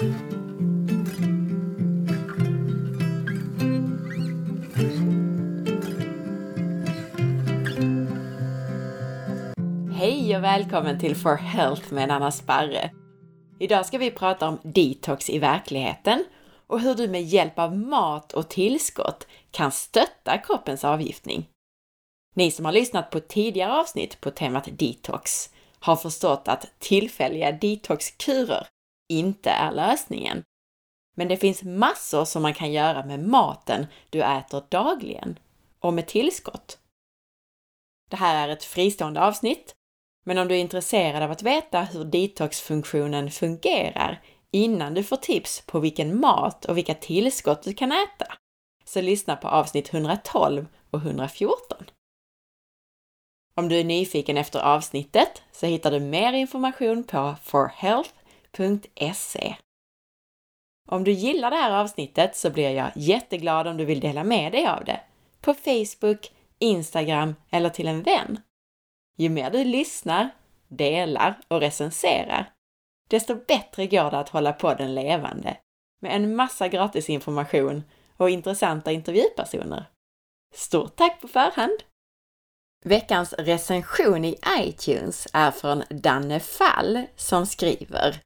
Hej och välkommen till For Health med Anna Sparre. Idag ska vi prata om detox i verkligheten och hur du med hjälp av mat och tillskott kan stötta kroppens avgiftning. Ni som har lyssnat på tidigare avsnitt på temat detox har förstått att tillfälliga detoxkurer inte är lösningen. Men det finns massor som man kan göra med maten du äter dagligen och med tillskott. Det här är ett fristående avsnitt, men om du är intresserad av att veta hur detoxfunktionen fungerar innan du får tips på vilken mat och vilka tillskott du kan äta, så lyssna på avsnitt 112 och 114. Om du är nyfiken efter avsnittet så hittar du mer information på forhealth.se. Om du gillar det här avsnittet så blir jag jätteglad om du vill dela med dig av det på Facebook, Instagram eller till en vän. Ju mer du lyssnar, delar och recenserar, desto bättre går det att hålla podden levande med en massa gratis information och intressanta intervjupersoner. Stort tack på förhand! Veckans recension i iTunes är från Danne Fall som skriver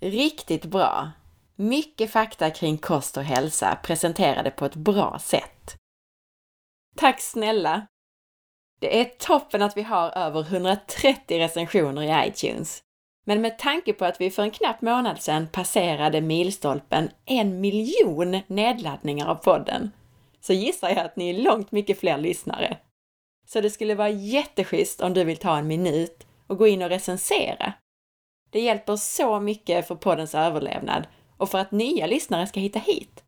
Riktigt bra! Mycket fakta kring kost och hälsa presenterade på ett bra sätt. Tack snälla! Det är toppen att vi har över 130 recensioner i iTunes. Men med tanke på att vi för en knapp månad sedan passerade milstolpen en miljon nedladdningar av podden, så gissar jag att ni är långt mycket fler lyssnare. Så det skulle vara jätteschysst om du vill ta en minut och gå in och recensera. Det hjälper så mycket för poddens överlevnad och för att nya lyssnare ska hitta hit.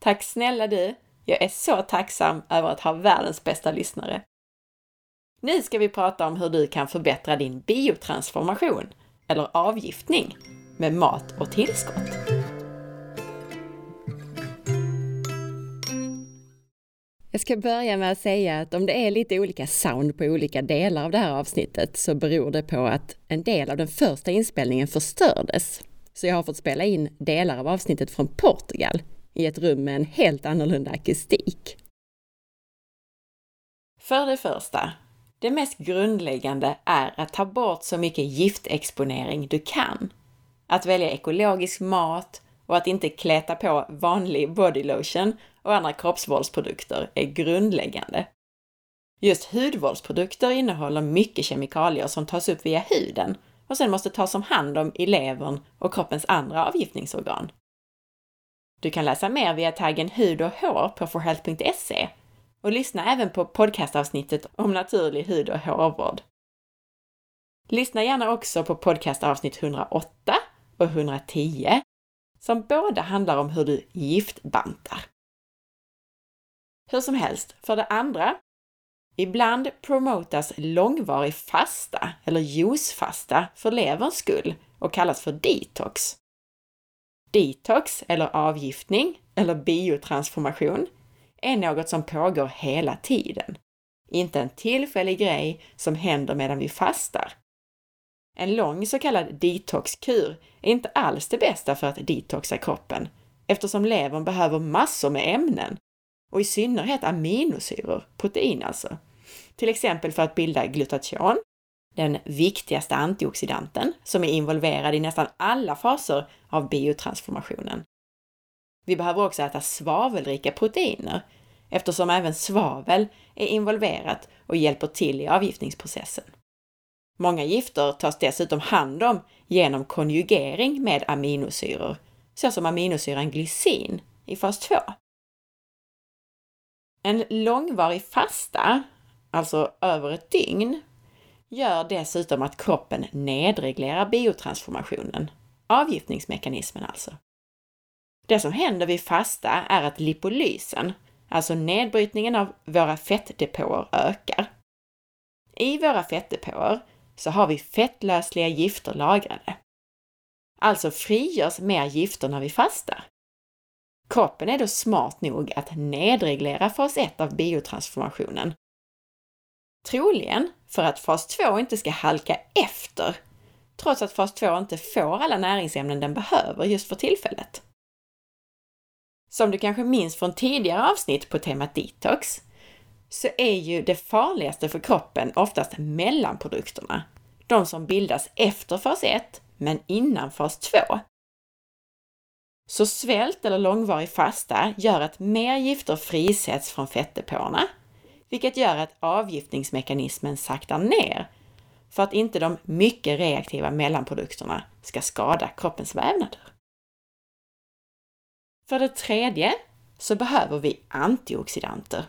Tack snälla du! Jag är så tacksam över att ha världens bästa lyssnare. Nu ska vi prata om hur du kan förbättra din biotransformation, eller avgiftning, med mat och tillskott. Jag ska börja med att säga att om det är lite olika sound på olika delar av det här avsnittet så beror det på att en del av den första inspelningen förstördes. Så jag har fått spela in delar av avsnittet från Portugal i ett rum med en helt annorlunda akustik. För det första, det mest grundläggande är att ta bort så mycket giftexponering du kan. Att välja ekologisk mat och att inte kläta på vanlig bodylotion och andra kroppsvårdsprodukter är grundläggande. Just hudvårdsprodukter innehåller mycket kemikalier som tas upp via huden och sen måste tas om hand om i levern och kroppens andra avgiftningsorgan. Du kan läsa mer via taggen hud och hår på forhealth.se och lyssna även på podcastavsnittet om naturlig hud och hårvård. Lyssna gärna också på podcastavsnitt 108 och 110 som båda handlar om hur du giftbantar. Hur som helst, för det andra, ibland promotas långvarig fasta eller juicefasta för leverns skull och kallas för detox. Detox eller avgiftning eller biotransformation är något som pågår hela tiden. Inte en tillfällig grej som händer medan vi fastar. En lång så kallad detoxkur är inte alls det bästa för att detoxa kroppen eftersom levern behöver massor med ämnen och i synnerhet aminosyror, protein alltså. Till exempel för att bilda glutation, den viktigaste antioxidanten som är involverad i nästan alla faser av biotransformationen. Vi behöver också äta svavelrika proteiner eftersom även svavel är involverat och hjälper till i avgiftningsprocessen. Många gifter tas dessutom hand om genom konjugering med aminosyror, såsom aminosyran glycin i fas 2. En långvarig fasta, alltså över ett dygn, gör dessutom att kroppen nedreglerar biotransformationen, avgiftningsmekanismen alltså. Det som händer vid fasta är att lipolysen, alltså nedbrytningen av våra fettdepåer, ökar. I våra fettdepåer så har vi fettlösliga gifter lagrade. Alltså frigörs mer gifter när vi fastar. Kroppen är då smart nog att nedreglera fas 1 av biotransformationen. Troligen för att fas 2 inte ska halka efter trots att fas 2 inte får alla näringsämnen den behöver just för tillfället. Som du kanske minns från tidigare avsnitt på temat detox, så är ju det farligaste för kroppen oftast mellanprodukterna, de som bildas efter fas 1 men innan fas 2. Så svält eller långvarig fasta gör att mer gifter frisätts från fettdepåerna, vilket gör att avgiftningsmekanismen saktar ner för att inte de mycket reaktiva mellanprodukterna ska skada kroppens vävnader. För det tredje så behöver vi antioxidanter.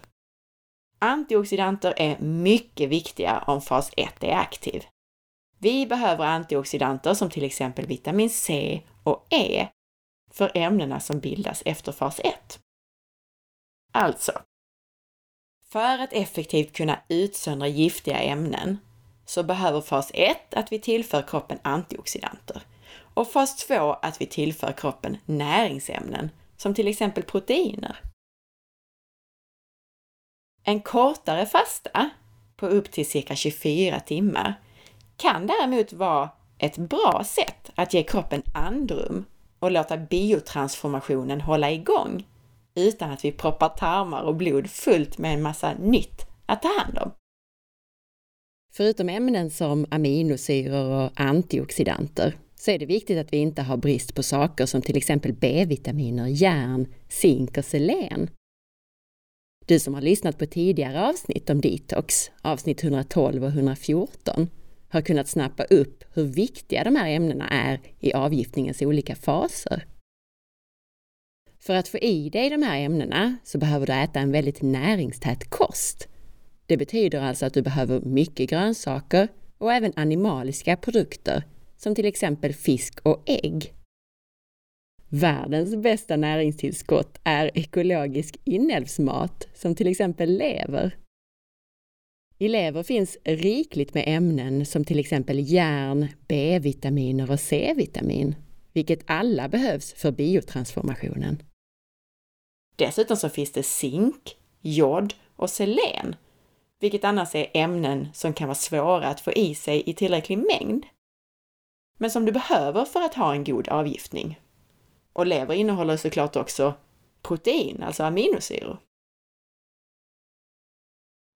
Antioxidanter är mycket viktiga om fas 1 är aktiv. Vi behöver antioxidanter som till exempel vitamin C och E för ämnena som bildas efter fas 1. Alltså, för att effektivt kunna utsöndra giftiga ämnen så behöver fas 1 att vi tillför kroppen antioxidanter och fas 2 att vi tillför kroppen näringsämnen som till exempel proteiner. En kortare fasta på upp till cirka 24 timmar kan däremot vara ett bra sätt att ge kroppen andrum och låta biotransformationen hålla igång utan att vi proppar tarmar och blod fullt med en massa nytt att ta hand om. Förutom ämnen som aminosyror och antioxidanter så är det viktigt att vi inte har brist på saker som till exempel B-vitaminer, järn, zink och selen. Du som har lyssnat på tidigare avsnitt om detox, avsnitt 112 och 114, har kunnat snappa upp hur viktiga de här ämnena är i avgiftningens olika faser. För att få i dig de här ämnena så behöver du äta en väldigt näringstät kost. Det betyder alltså att du behöver mycket grönsaker och även animaliska produkter som till exempel fisk och ägg. Världens bästa näringstillskott är ekologisk inälvsmat som till exempel lever. I lever finns rikligt med ämnen som till exempel järn, B-vitaminer och C-vitamin, vilket alla behövs för biotransformationen. Dessutom så finns det zink, jod och selen, vilket annars är ämnen som kan vara svåra att få i sig i tillräcklig mängd, men som du behöver för att ha en god avgiftning. Och lever innehåller såklart också protein, alltså aminosyror.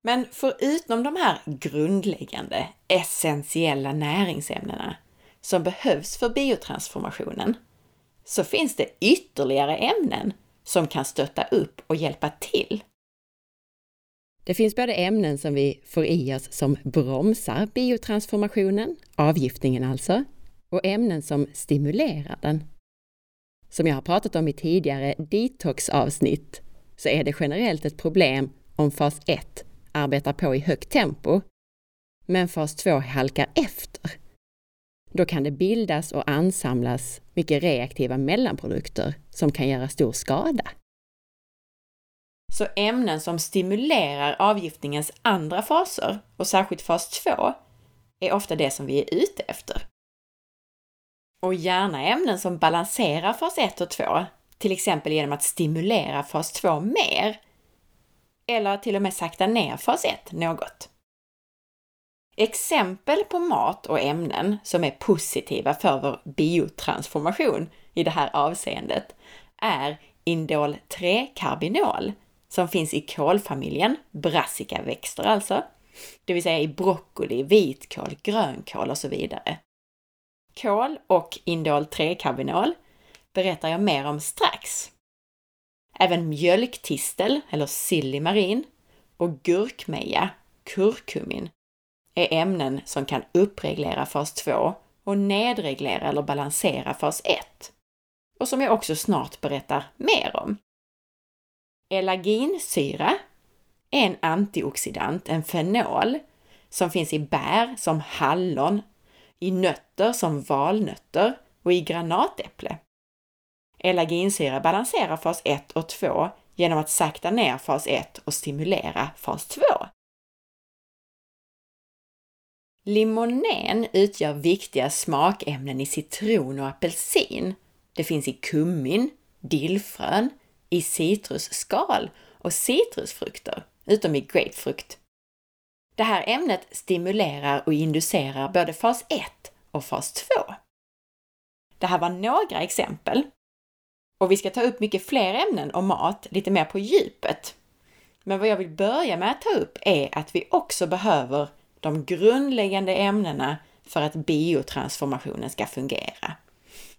Men förutom de här grundläggande, essentiella näringsämnena som behövs för biotransformationen, så finns det ytterligare ämnen som kan stötta upp och hjälpa till. Det finns både ämnen som vi får i oss som bromsar biotransformationen, avgiftningen alltså, och ämnen som stimulerar den. Som jag har pratat om i tidigare detox-avsnitt så är det generellt ett problem om fas 1 arbetar på i högt tempo, men fas 2 halkar efter. Då kan det bildas och ansamlas mycket reaktiva mellanprodukter som kan göra stor skada. Så ämnen som stimulerar avgiftningens andra faser, och särskilt fas 2, är ofta det som vi är ute efter. Och gärna ämnen som balanserar fas 1 och 2, till exempel genom att stimulera fas 2 mer, eller till och med sakta ner fas 1 något. Exempel på mat och ämnen som är positiva för vår biotransformation i det här avseendet är indol 3-karbinol som finns i kolfamiljen, brassikaväxter alltså, det vill säga i broccoli, vitkål, grönkål och så vidare. Kol och indol 3-karbinol berättar jag mer om strax. Även mjölktistel, eller silimarin, och gurkmeja, kurkumin, är ämnen som kan uppreglera fas 2 och nedreglera eller balansera fas 1 och som jag också snart berättar mer om. Elaginsyra är en antioxidant, en fenol, som finns i bär som hallon, i nötter som valnötter och i granatäpple. Elaginsyra balanserar fas 1 och 2 genom att sakta ner fas 1 och stimulera fas 2. Limonen utgör viktiga smakämnen i citron och apelsin. Det finns i kummin, dillfrön, i citrusskal och citrusfrukter, utom i grapefrukt. Det här ämnet stimulerar och inducerar både fas 1 och fas 2. Det här var några exempel. Och vi ska ta upp mycket fler ämnen om mat lite mer på djupet. Men vad jag vill börja med att ta upp är att vi också behöver de grundläggande ämnena för att biotransformationen ska fungera.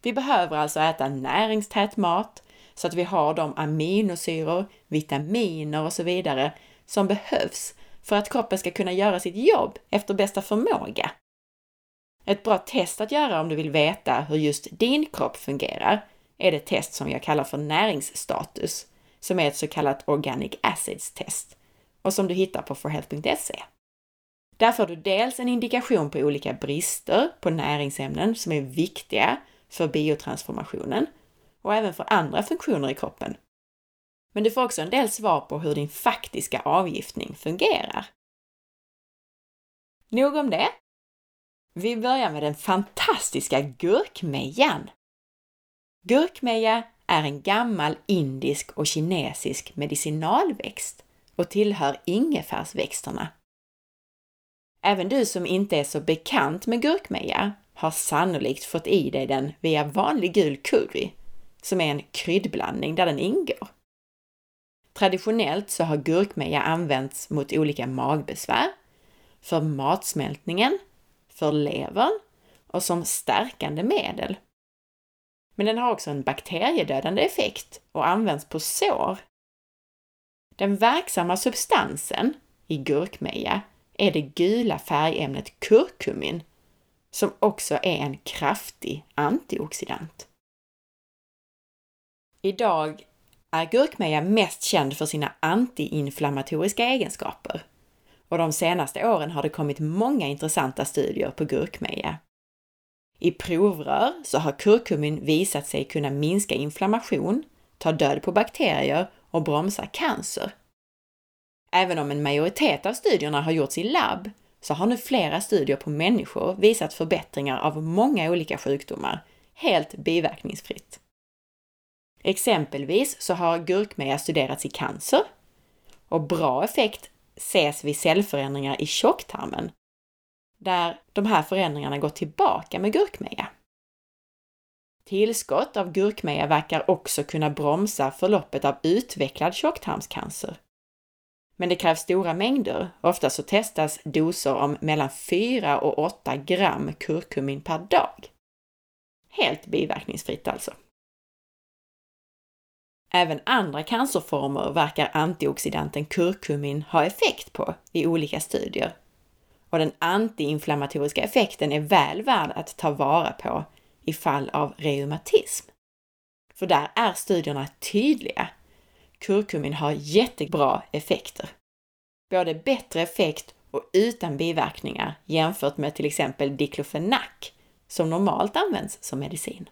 Vi behöver alltså äta näringstät mat så att vi har de aminosyror, vitaminer och så vidare som behövs för att kroppen ska kunna göra sitt jobb efter bästa förmåga. Ett bra test att göra om du vill veta hur just din kropp fungerar är det test som jag kallar för näringsstatus, som är ett så kallat Organic Acids test och som du hittar på forhealth.se. Där får du dels en indikation på olika brister på näringsämnen som är viktiga för biotransformationen och även för andra funktioner i kroppen. Men du får också en del svar på hur din faktiska avgiftning fungerar. Nog om det. Vi börjar med den fantastiska gurkmejan. Gurkmeja är en gammal indisk och kinesisk medicinalväxt och tillhör ingefärsväxterna. Även du som inte är så bekant med gurkmeja har sannolikt fått i dig den via vanlig gul curry, som är en kryddblandning där den ingår. Traditionellt så har gurkmeja använts mot olika magbesvär, för matsmältningen, för levern och som stärkande medel. Men den har också en bakteriedödande effekt och används på sår. Den verksamma substansen i gurkmeja är det gula färgämnet kurkumin, som också är en kraftig antioxidant. Idag är gurkmeja mest känd för sina antiinflammatoriska egenskaper och de senaste åren har det kommit många intressanta studier på gurkmeja. I provrör så har kurkumin visat sig kunna minska inflammation, ta död på bakterier och bromsa cancer. Även om en majoritet av studierna har gjorts i labb så har nu flera studier på människor visat förbättringar av många olika sjukdomar, helt biverkningsfritt. Exempelvis så har gurkmeja studerats i cancer och bra effekt ses vid cellförändringar i tjocktarmen, där de här förändringarna går tillbaka med gurkmeja. Tillskott av gurkmeja verkar också kunna bromsa förloppet av utvecklad tjocktarmscancer. Men det krävs stora mängder. Ofta så testas doser om mellan 4 och 8 gram kurkumin per dag. Helt biverkningsfritt alltså. Även andra cancerformer verkar antioxidanten kurkumin ha effekt på i olika studier. Och den antiinflammatoriska effekten är väl värd att ta vara på i fall av reumatism. För där är studierna tydliga. Kurkumin har jättebra effekter. Både bättre effekt och utan biverkningar jämfört med till exempel diklofenak som normalt används som medicin.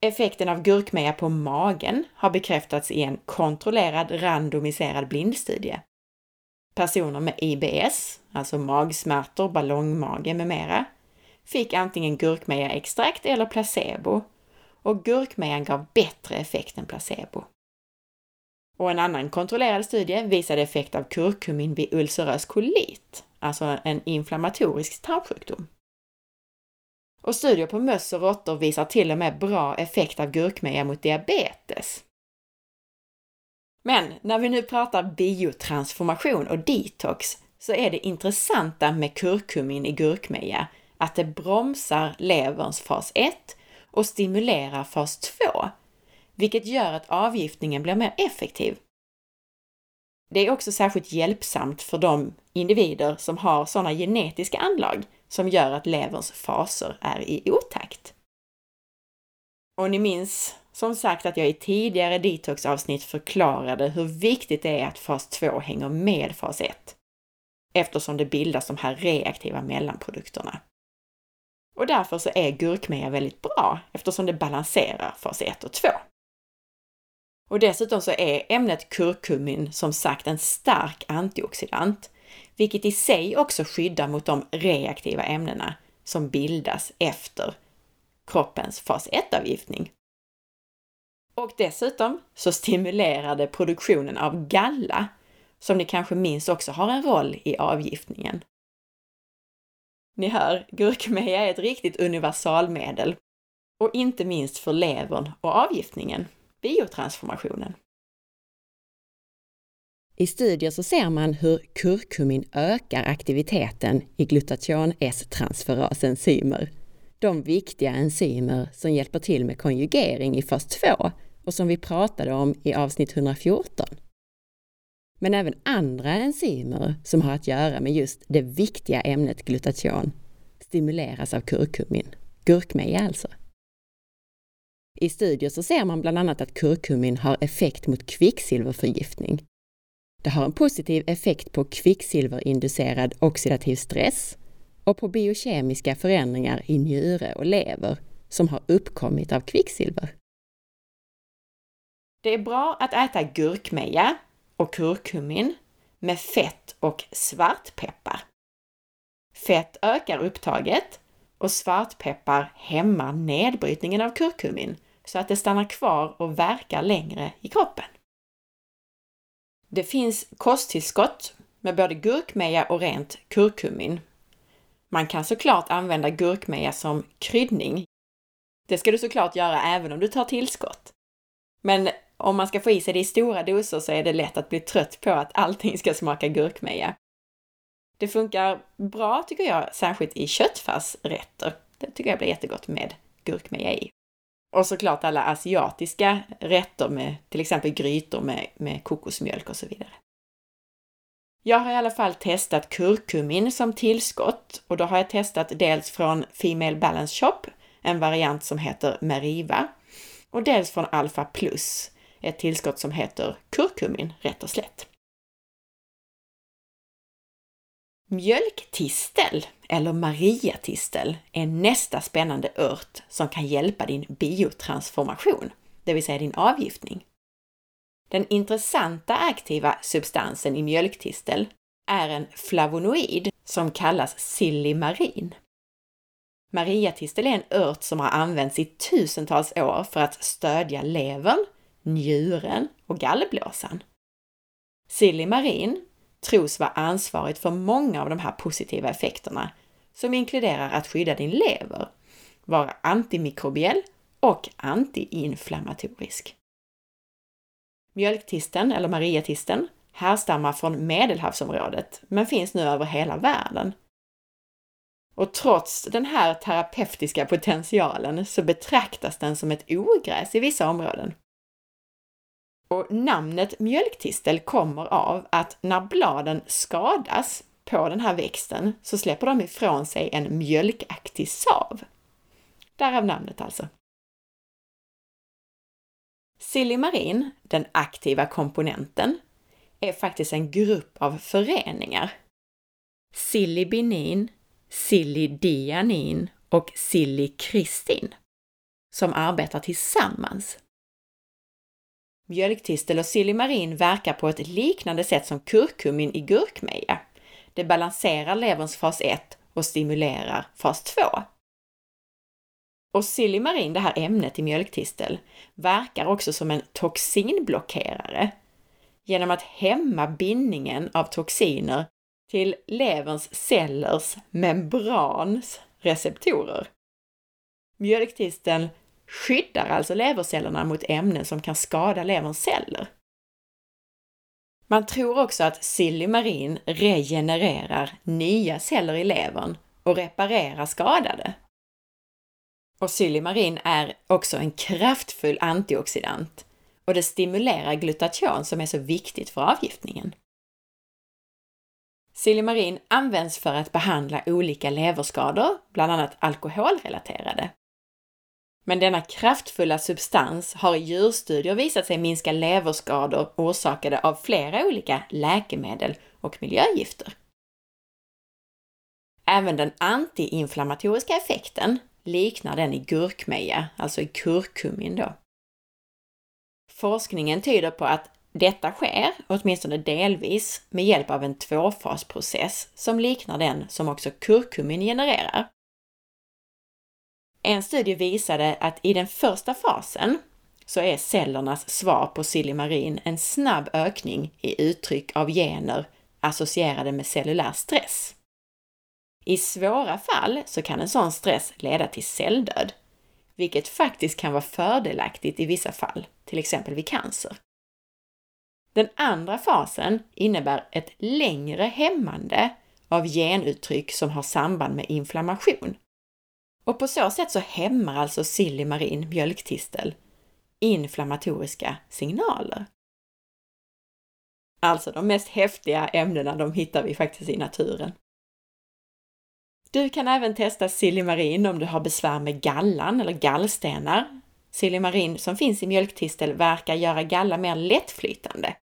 Effekten av gurkmeja på magen har bekräftats i en kontrollerad randomiserad blindstudie. Personer med IBS, alltså magsmärtor, ballongmage med mera, fick antingen gurkmejaextrakt eller placebo och gurkmejan gav bättre effekt än placebo. Och en annan kontrollerad studie visade effekt av kurkumin vid ulcerös kolit, alltså en inflammatorisk tarmsjukdom. Och studier på möss och råttor visar till och med bra effekt av gurkmeja mot diabetes. Men när vi nu pratar biotransformation och detox så är det intressanta med kurkumin i gurkmeja att det bromsar leverns fas 1 och stimulerar fas 2, vilket gör att avgiftningen blir mer effektiv. Det är också särskilt hjälpsamt för de individer som har sådana genetiska anlag som gör att leverns faser är i otakt. Och ni minns som sagt att jag i tidigare detox-avsnitt förklarade hur viktigt det är att fas 2 hänger med fas 1 eftersom det bildas de här reaktiva mellanprodukterna. Och därför så är gurkmeja väldigt bra eftersom det balanserar fas 1 och 2. Och dessutom så är ämnet kurkumin som sagt en stark antioxidant vilket i sig också skyddar mot de reaktiva ämnena som bildas efter kroppens fas 1-avgiftning. Och dessutom så stimulerar det produktionen av galla, som ni kanske minns också har en roll i avgiftningen. Ni hör, gurkmeja är ett riktigt universalmedel. Och inte minst för levern och avgiftningen, biotransformationen. I studier så ser man hur kurkumin ökar aktiviteten i glutation S-transferasenzymer. De viktiga enzymer som hjälper till med konjugering i fas 2 och som vi pratade om i avsnitt 114. Men även andra enzymer som har att göra med just det viktiga ämnet glutation stimuleras av kurkumin, gurkmeja alltså. I studier så ser man bland annat att kurkumin har effekt mot kvicksilverförgiftning. Det har en positiv effekt på kvicksilverinducerad oxidativ stress och på biokemiska förändringar i njure och lever som har uppkommit av kvicksilver. Det är bra att äta gurkmeja och kurkumin med fett och svartpeppar. Fett ökar upptaget och svartpeppar hämmar nedbrytningen av kurkumin så att det stannar kvar och verkar längre i kroppen. Det finns kosttillskott med både gurkmeja och rent kurkumin. Man kan såklart använda gurkmeja som kryddning. Det ska du såklart göra även om du tar tillskott. Men om man ska få i sig det i stora doser så är det lätt att bli trött på att allting ska smaka gurkmeja. Det funkar bra tycker jag, särskilt i köttfärsrätter. Det tycker jag blir jättegott med gurkmeja i. Och såklart alla asiatiska rätter med till exempel grytor med, med kokosmjölk och så vidare. Jag har i alla fall testat kurkumin som tillskott och då har jag testat dels från Female Balance Shop, en variant som heter Meriva, och dels från Alpha Plus, ett tillskott som heter kurkumin rätt och slätt. Mjölktistel, eller mariatistel, är nästa spännande ört som kan hjälpa din biotransformation, det vill säga din avgiftning. Den intressanta aktiva substansen i mjölktistel är en flavonoid som kallas silimarin. Mariatistel är en ört som har använts i tusentals år för att stödja levern, njuren och gallblåsan. Sillimarin tros vara ansvarigt för många av de här positiva effekterna som inkluderar att skydda din lever, vara antimikrobiell och antiinflammatorisk. Mjölktisten, eller mariatisten, härstammar från Medelhavsområdet men finns nu över hela världen. Och trots den här terapeutiska potentialen så betraktas den som ett ogräs i vissa områden. Och namnet mjölktistel kommer av att när bladen skadas på den här växten så släpper de ifrån sig en mjölkaktig sav. Därav namnet alltså. Sillimarin, den aktiva komponenten, är faktiskt en grupp av föreningar. Silibinin, silidianin och silikristin som arbetar tillsammans. Mjölktistel och silimarin verkar på ett liknande sätt som kurkumin i gurkmeja. Det balanserar leverns fas 1 och stimulerar fas 2. Och silimarin, det här ämnet i mjölktistel, verkar också som en toxinblockerare genom att hämma bindningen av toxiner till leverns cellers membrans receptorer. Mjölktisteln skyddar alltså levercellerna mot ämnen som kan skada leverns celler. Man tror också att sillimarin regenererar nya celler i levern och reparerar skadade. Och sillimarin är också en kraftfull antioxidant och det stimulerar glutation som är så viktigt för avgiftningen. Sillimarin används för att behandla olika leverskador, bland annat alkoholrelaterade. Men denna kraftfulla substans har i djurstudier visat sig minska leverskador orsakade av flera olika läkemedel och miljögifter. Även den antiinflammatoriska effekten liknar den i gurkmeja, alltså i kurkumin då. Forskningen tyder på att detta sker, åtminstone delvis, med hjälp av en tvåfasprocess som liknar den som också kurkumin genererar. En studie visade att i den första fasen så är cellernas svar på silimarin en snabb ökning i uttryck av gener associerade med cellulär stress. I svåra fall så kan en sån stress leda till celldöd, vilket faktiskt kan vara fördelaktigt i vissa fall, till exempel vid cancer. Den andra fasen innebär ett längre hämmande av genuttryck som har samband med inflammation. Och på så sätt så hämmar alltså silimarin mjölktistel inflammatoriska signaler. Alltså de mest häftiga ämnena, de hittar vi faktiskt i naturen. Du kan även testa silimarin om du har besvär med gallan eller gallstenar. Silimarin som finns i mjölktistel verkar göra galla mer lättflytande.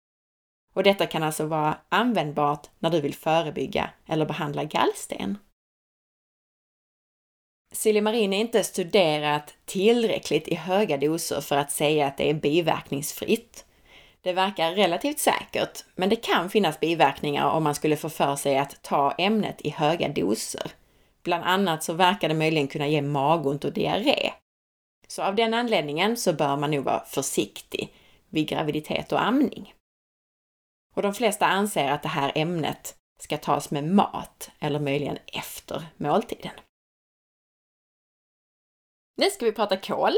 Och detta kan alltså vara användbart när du vill förebygga eller behandla gallsten. Silimarin är inte studerat tillräckligt i höga doser för att säga att det är biverkningsfritt. Det verkar relativt säkert, men det kan finnas biverkningar om man skulle få för sig att ta ämnet i höga doser. Bland annat så verkar det möjligen kunna ge magont och diarré. Så av den anledningen så bör man nog vara försiktig vid graviditet och amning. Och de flesta anser att det här ämnet ska tas med mat eller möjligen efter måltiden. Nu ska vi prata kål.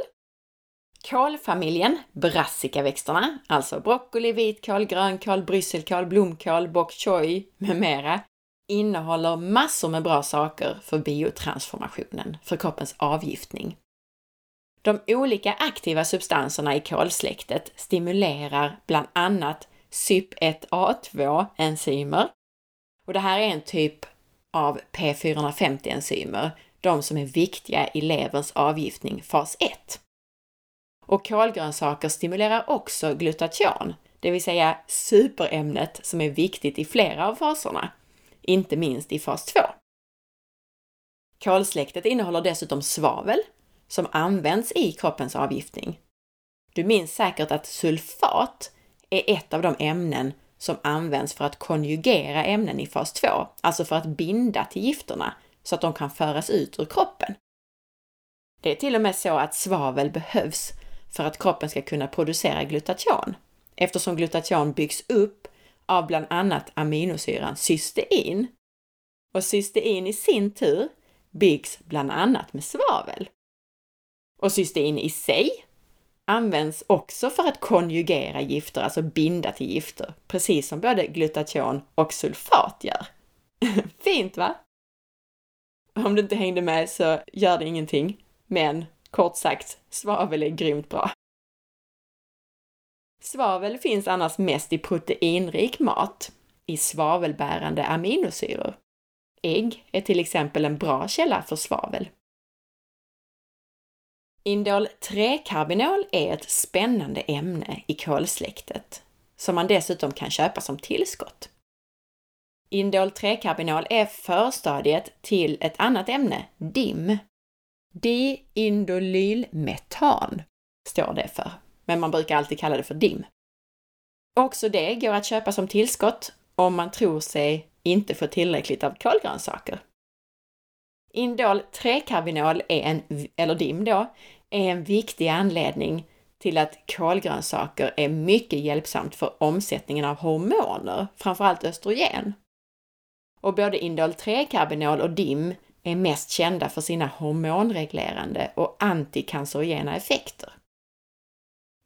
Kålfamiljen, brassikaväxterna, alltså broccoli, vitkål, grönkål, brysselkål, blomkål, bok choy med mera, innehåller massor med bra saker för biotransformationen, för kroppens avgiftning. De olika aktiva substanserna i kolsläktet stimulerar bland annat CYP1A2-enzymer. Och det här är en typ av P450-enzymer, de som är viktiga i leverns avgiftning fas 1. Och kolgrönsaker stimulerar också glutation, det vill säga superämnet som är viktigt i flera av faserna, inte minst i fas 2. Kolsläktet innehåller dessutom svavel som används i kroppens avgiftning. Du minns säkert att sulfat är ett av de ämnen som används för att konjugera ämnen i fas 2, alltså för att binda till gifterna så att de kan föras ut ur kroppen. Det är till och med så att svavel behövs för att kroppen ska kunna producera glutation, eftersom glutation byggs upp av bland annat aminosyran cystein. Och cystein i sin tur byggs bland annat med svavel. Och cystein i sig används också för att konjugera gifter, alltså binda till gifter, precis som både glutation och sulfat gör. Fint va? Om du inte hängde med så gör det ingenting, men kort sagt, svavel är grymt bra. Svavel finns annars mest i proteinrik mat, i svavelbärande aminosyror. Ägg är till exempel en bra källa för svavel. Indol 3-karbinol är ett spännande ämne i kolsläktet som man dessutom kan köpa som tillskott. Indol 3-karbinol är förstadiet till ett annat ämne, DIM. Diindolylmetan står det för, men man brukar alltid kalla det för DIM. Också det går att köpa som tillskott om man tror sig inte få tillräckligt av kolgrönsaker. Indol 3-karbinol är en, eller DIM då, är en viktig anledning till att kolgrönsaker är mycket hjälpsamt för omsättningen av hormoner, framförallt östrogen. Och både indol 3-karbinol och DIM är mest kända för sina hormonreglerande och antikancerogena effekter.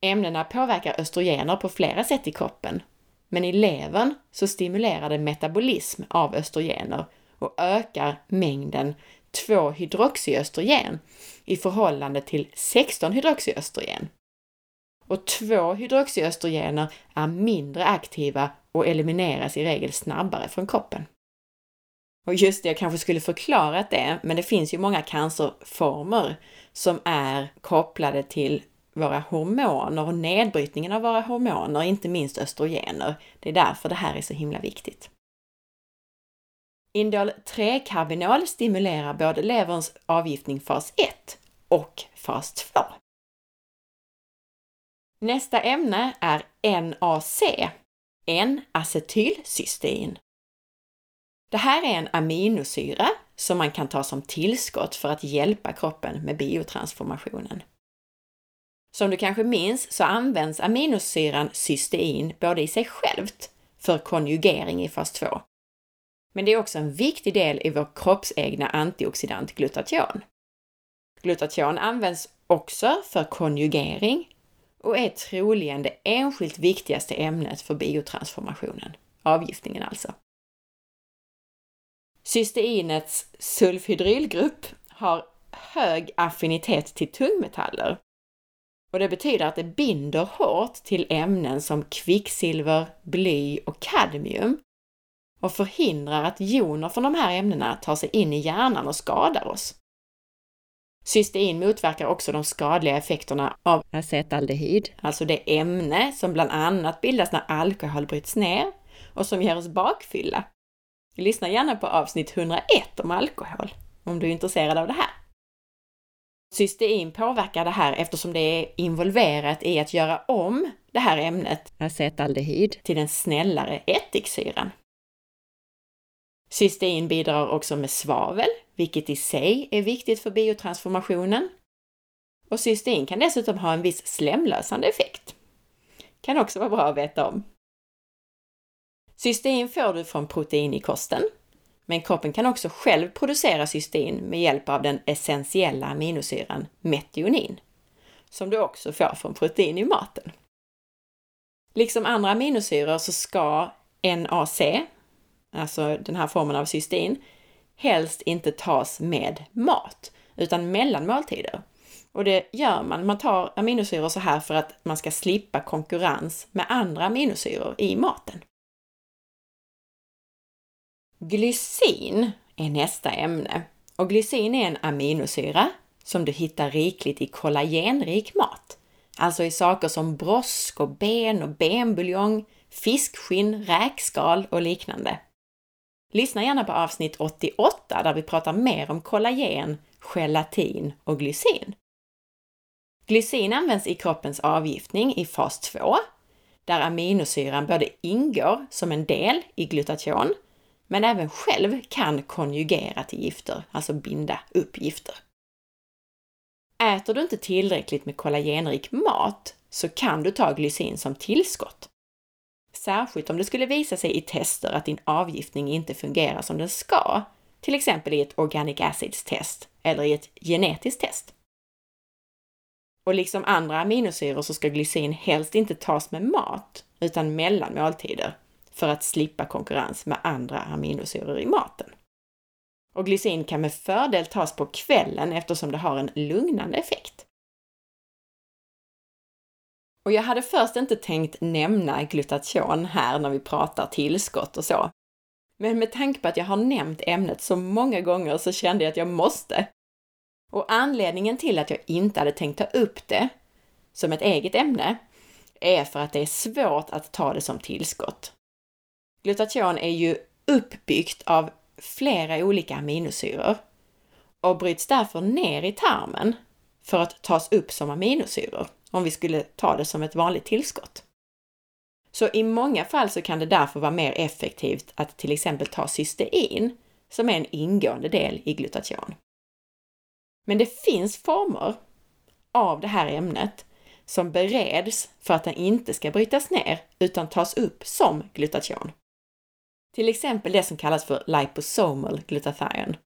Ämnena påverkar östrogener på flera sätt i kroppen, men i levern så stimulerar det metabolism av östrogener och ökar mängden 2-hydroxyöstrogen i förhållande till 16-hydroxyöstrogen. Och 2-hydroxyöstrogener är mindre aktiva och elimineras i regel snabbare från kroppen. Och just det, jag kanske skulle förklarat det, men det finns ju många cancerformer som är kopplade till våra hormoner och nedbrytningen av våra hormoner, inte minst östrogener. Det är därför det här är så himla viktigt. Indol 3-karbinol stimulerar både leverns avgiftning fas 1 och fas 2. Nästa ämne är NAC, N-acetylcystein. Det här är en aminosyra som man kan ta som tillskott för att hjälpa kroppen med biotransformationen. Som du kanske minns så används aminosyran cystein både i sig självt för konjugering i fas 2 Men det är också en viktig del i vår kroppsegna antioxidant glutation. Glutation används också för konjugering och är troligen det enskilt viktigaste ämnet för biotransformationen, avgiftningen alltså. Cysteinets sulfhydrylgrupp har hög affinitet till tungmetaller. Och det betyder att det binder hårt till ämnen som kvicksilver, bly och kadmium och förhindrar att joner från de här ämnena tar sig in i hjärnan och skadar oss. Cystein motverkar också de skadliga effekterna av acetaldehyd, alltså det ämne som bland annat bildas när alkohol bryts ner och som ger oss bakfylla. Lyssna gärna på avsnitt 101 om alkohol om du är intresserad av det här. Cystein påverkar det här eftersom det är involverat i att göra om det här ämnet acetaldehyd till den snällare ättiksyran. Cystein bidrar också med svavel, vilket i sig är viktigt för biotransformationen. Och cystein kan dessutom ha en viss slemlösande effekt. Kan också vara bra att veta om. Cystein får du från protein i kosten, men kroppen kan också själv producera cystein med hjälp av den essentiella aminosyran metionin, som du också får från protein i maten. Liksom andra aminosyror så ska NAC, alltså den här formen av cystein, helst inte tas med mat, utan mellan måltider. Och det gör man, man tar aminosyror så här för att man ska slippa konkurrens med andra aminosyror i maten. Glycin är nästa ämne och glycin är en aminosyra som du hittar rikligt i kollagenrik mat, alltså i saker som brosk och ben och benbuljong, fiskskinn, räkskal och liknande. Lyssna gärna på avsnitt 88 där vi pratar mer om kollagen, gelatin och glycin. Glycin används i kroppens avgiftning i fas 2, där aminosyran både ingår som en del i glutation, men även själv kan konjugera till gifter, alltså binda upp gifter. Äter du inte tillräckligt med kollagenrik mat så kan du ta glycin som tillskott. Särskilt om det skulle visa sig i tester att din avgiftning inte fungerar som den ska, till exempel i ett organic acids test eller i ett genetiskt test. Och liksom andra aminosyror så ska glycin helst inte tas med mat, utan mellan måltider för att slippa konkurrens med andra aminosyror i maten. Och glycin kan med fördel tas på kvällen eftersom det har en lugnande effekt. Och jag hade först inte tänkt nämna glutation här när vi pratar tillskott och så. Men med tanke på att jag har nämnt ämnet så många gånger så kände jag att jag måste. Och anledningen till att jag inte hade tänkt ta upp det som ett eget ämne är för att det är svårt att ta det som tillskott. Glutation är ju uppbyggt av flera olika aminosyror och bryts därför ner i tarmen för att tas upp som aminosyror om vi skulle ta det som ett vanligt tillskott. Så i många fall så kan det därför vara mer effektivt att till exempel ta cystein, som är en ingående del i glutation. Men det finns former av det här ämnet som bereds för att den inte ska brytas ner utan tas upp som glutation. Till exempel det som kallas för liposomal glutathion.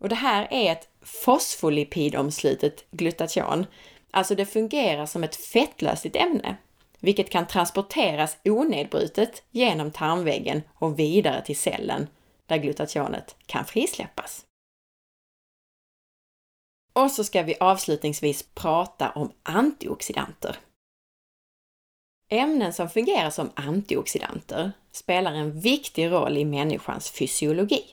Och det här är ett fosfolipidomslutet glutation Alltså det fungerar som ett fettlösligt ämne, vilket kan transporteras onedbrutet genom tarmväggen och vidare till cellen där glutationet kan frisläppas. Och så ska vi avslutningsvis prata om antioxidanter. Ämnen som fungerar som antioxidanter spelar en viktig roll i människans fysiologi.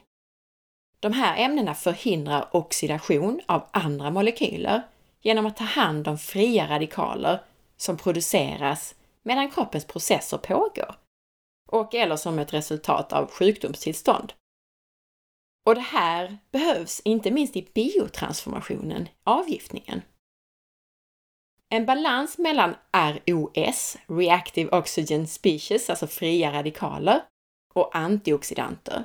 De här ämnena förhindrar oxidation av andra molekyler genom att ta hand om fria radikaler som produceras medan kroppens processer pågår och eller som ett resultat av sjukdomstillstånd. Och det här behövs inte minst i biotransformationen, avgiftningen. En balans mellan ROS, Reactive Oxygen Species, alltså fria radikaler, och antioxidanter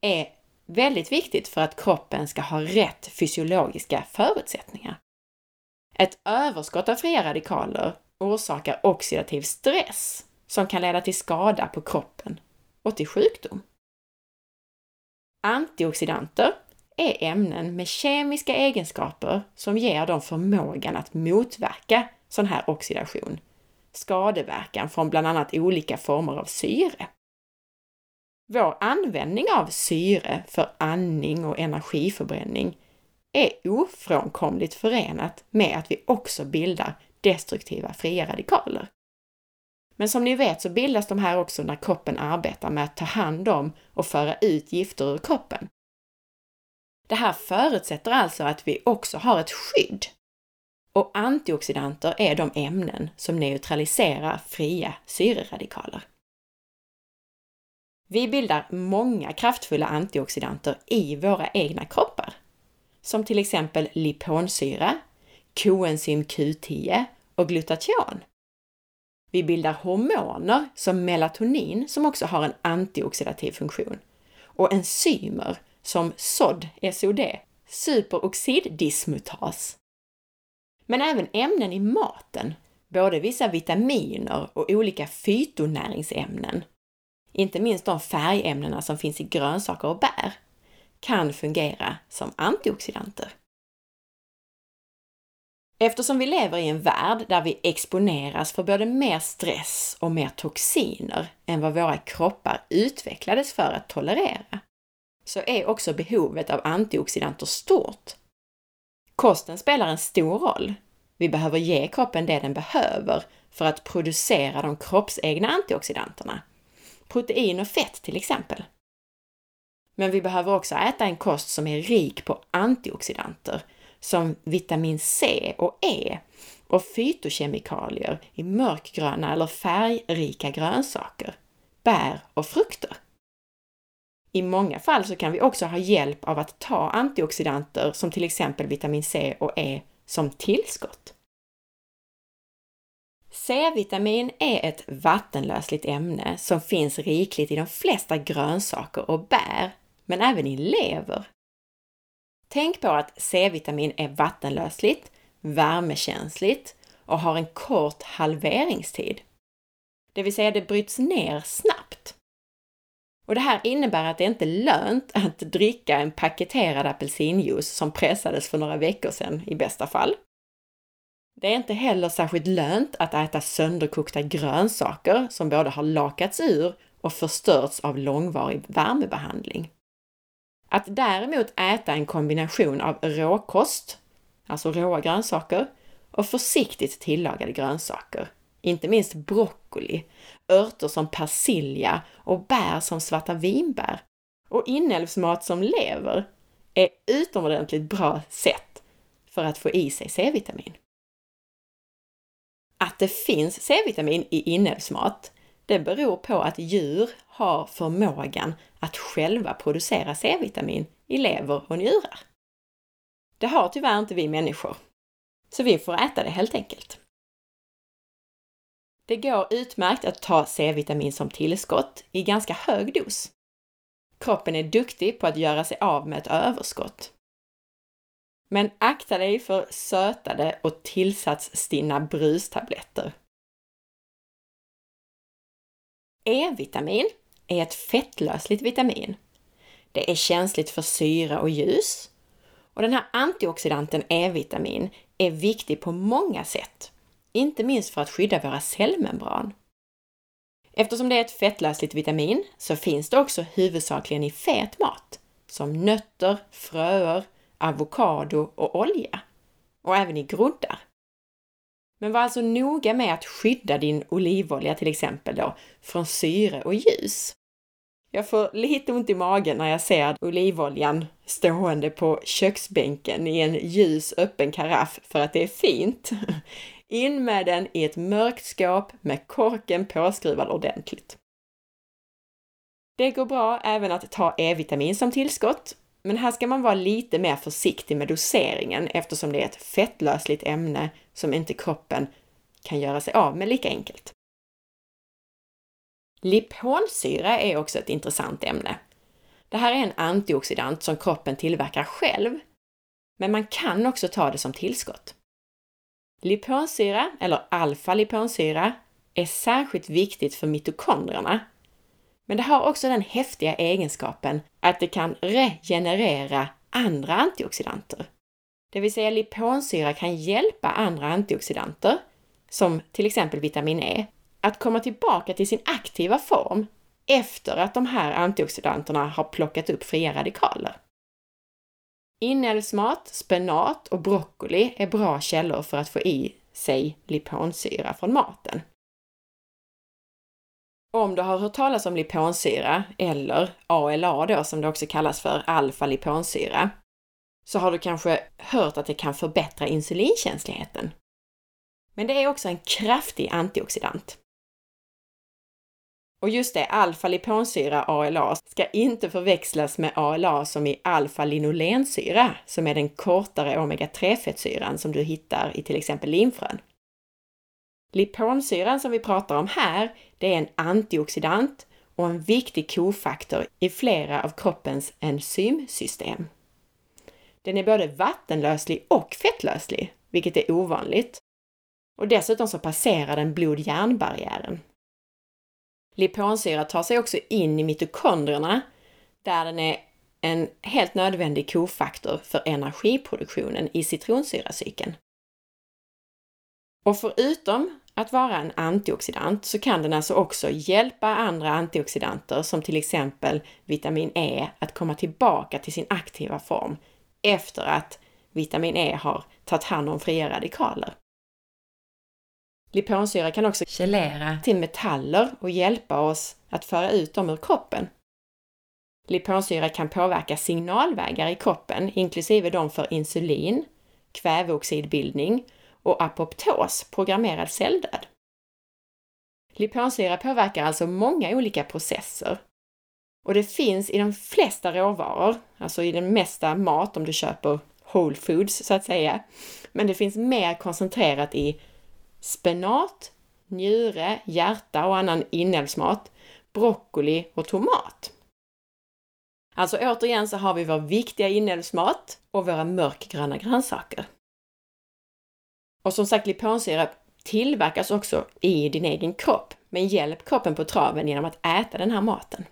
är väldigt viktigt för att kroppen ska ha rätt fysiologiska förutsättningar. Ett överskott av fria radikaler orsakar oxidativ stress som kan leda till skada på kroppen och till sjukdom. Antioxidanter är ämnen med kemiska egenskaper som ger dem förmågan att motverka sån här oxidation, skadeverkan från bland annat olika former av syre. Vår användning av syre för andning och energiförbränning är ofrånkomligt förenat med att vi också bildar destruktiva fria radikaler. Men som ni vet så bildas de här också när kroppen arbetar med att ta hand om och föra ut gifter ur kroppen. Det här förutsätter alltså att vi också har ett skydd. Och antioxidanter är de ämnen som neutraliserar fria syreradikaler. Vi bildar många kraftfulla antioxidanter i våra egna kroppar, som till exempel liponsyra, koenzym Q10 och glutation. Vi bildar hormoner som melatonin som också har en antioxidativ funktion och enzymer som SOD, SOD, superoxiddismutas. Men även ämnen i maten, både vissa vitaminer och olika fytonäringsämnen, inte minst de färgämnena som finns i grönsaker och bär, kan fungera som antioxidanter. Eftersom vi lever i en värld där vi exponeras för både mer stress och mer toxiner än vad våra kroppar utvecklades för att tolerera, så är också behovet av antioxidanter stort. Kosten spelar en stor roll. Vi behöver ge kroppen det den behöver för att producera de kroppsegna antioxidanterna. Protein och fett till exempel. Men vi behöver också äta en kost som är rik på antioxidanter som vitamin C och E och fytokemikalier i mörkgröna eller färgrika grönsaker, bär och frukter. I många fall så kan vi också ha hjälp av att ta antioxidanter som till exempel vitamin C och E som tillskott. C-vitamin e är ett vattenlösligt ämne som finns rikligt i de flesta grönsaker och bär, men även i lever. Tänk på att C-vitamin är vattenlösligt, värmekänsligt och har en kort halveringstid. Det vill säga det bryts ner snabbt. Och det här innebär att det inte är lönt att dricka en paketerad apelsinjuice som pressades för några veckor sedan i bästa fall. Det är inte heller särskilt lönt att äta sönderkokta grönsaker som både har lakats ur och förstörts av långvarig värmebehandling. Att däremot äta en kombination av råkost, alltså råa grönsaker, och försiktigt tillagade grönsaker, inte minst broccoli, örter som persilja och bär som svarta vinbär och inälvsmat som lever, är utomordentligt bra sätt för att få i sig C-vitamin. Att det finns C-vitamin i inälvsmat, det beror på att djur har förmågan att själva producera C-vitamin i lever och njurar. Det har tyvärr inte vi människor, så vi får äta det helt enkelt. Det går utmärkt att ta C-vitamin som tillskott i ganska hög dos. Kroppen är duktig på att göra sig av med ett överskott. Men akta dig för sötade och tillsatsstinna brustabletter. E-vitamin är ett fettlösligt vitamin. Det är känsligt för syra och ljus. Och den här antioxidanten E-vitamin är viktig på många sätt, inte minst för att skydda våra cellmembran. Eftersom det är ett fettlösligt vitamin så finns det också huvudsakligen i fet mat, som nötter, fröer, avokado och olja. Och även i groddar. Men var alltså noga med att skydda din olivolja till exempel då från syre och ljus. Jag får lite ont i magen när jag ser olivoljan stående på köksbänken i en ljus öppen karaff för att det är fint. In med den i ett mörkt skåp med korken påskruvad ordentligt. Det går bra även att ta E-vitamin som tillskott, men här ska man vara lite mer försiktig med doseringen eftersom det är ett fettlösligt ämne som inte kroppen kan göra sig av med lika enkelt. Liponsyra är också ett intressant ämne. Det här är en antioxidant som kroppen tillverkar själv, men man kan också ta det som tillskott. Liponsyra, eller alfa-liponsyra, är särskilt viktigt för mitokondrierna. Men det har också den häftiga egenskapen att det kan regenerera andra antioxidanter. Det vill säga liponsyra kan hjälpa andra antioxidanter, som till exempel vitamin E, att komma tillbaka till sin aktiva form efter att de här antioxidanterna har plockat upp fria radikaler. Inälvsmat, spenat och broccoli är bra källor för att få i sig liponsyra från maten. Om du har hört talas om liponsyra, eller ALA då som det också kallas för, alfa-liponsyra, så har du kanske hört att det kan förbättra insulinkänsligheten. Men det är också en kraftig antioxidant. Och just det, alfa-liponsyra, ALA, ska inte förväxlas med ALA som i alfa-linolensyra, som är den kortare omega-3-fettsyran som du hittar i till exempel linfrön. Liponsyran som vi pratar om här, det är en antioxidant och en viktig kofaktor i flera av kroppens enzymsystem. Den är både vattenlöslig och fettlöslig, vilket är ovanligt. Och dessutom så passerar den blod-hjärnbarriären. Liponsyra tar sig också in i mitokondrierna där den är en helt nödvändig kofaktor för energiproduktionen i citronsyracykeln. Och förutom att vara en antioxidant så kan den alltså också hjälpa andra antioxidanter som till exempel vitamin E att komma tillbaka till sin aktiva form efter att vitamin E har tagit hand om fria radikaler. Liponsyra kan också gelera till metaller och hjälpa oss att föra ut dem ur kroppen. Liponsyra kan påverka signalvägar i kroppen, inklusive de för insulin, kväveoxidbildning och apoptos, programmerad celldöd. Liponsyra påverkar alltså många olika processer. Och det finns i de flesta råvaror, alltså i den mesta mat om du köper whole foods så att säga. Men det finns mer koncentrerat i spenat, njure, hjärta och annan inälvsmat, broccoli och tomat. Alltså återigen så har vi vår viktiga inälvsmat och våra mörkgröna grönsaker. Och som sagt, liponsyra tillverkas också i din egen kropp, men hjälp kroppen på traven genom att äta den här maten.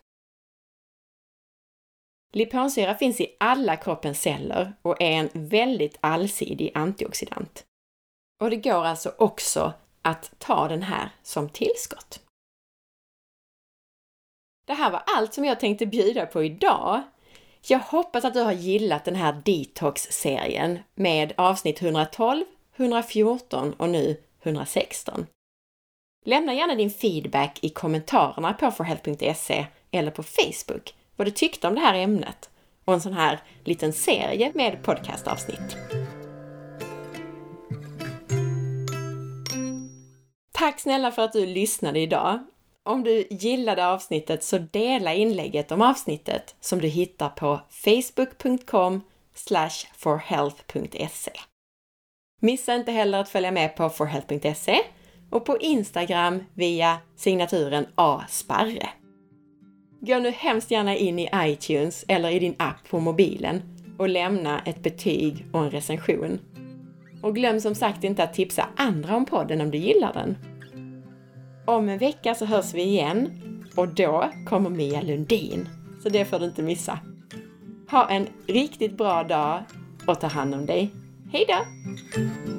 Liponsyra finns i alla kroppens celler och är en väldigt allsidig antioxidant. Och det går alltså också att ta den här som tillskott. Det här var allt som jag tänkte bjuda på idag. Jag hoppas att du har gillat den här Detox-serien med avsnitt 112, 114 och nu 116. Lämna gärna din feedback i kommentarerna på forhealth.se eller på Facebook vad du tyckte om det här ämnet och en sån här liten serie med podcastavsnitt. Tack snälla för att du lyssnade idag! Om du gillade avsnittet så dela inlägget om avsnittet som du hittar på facebook.com forhealth.se. Missa inte heller att följa med på forhealth.se och på Instagram via signaturen asparre. Gå nu hemskt gärna in i iTunes eller i din app på mobilen och lämna ett betyg och en recension. Och glöm som sagt inte att tipsa andra om podden om du gillar den. Om en vecka så hörs vi igen och då kommer Mia Lundin, så det får du inte missa. Ha en riktigt bra dag och ta hand om dig. Hejdå!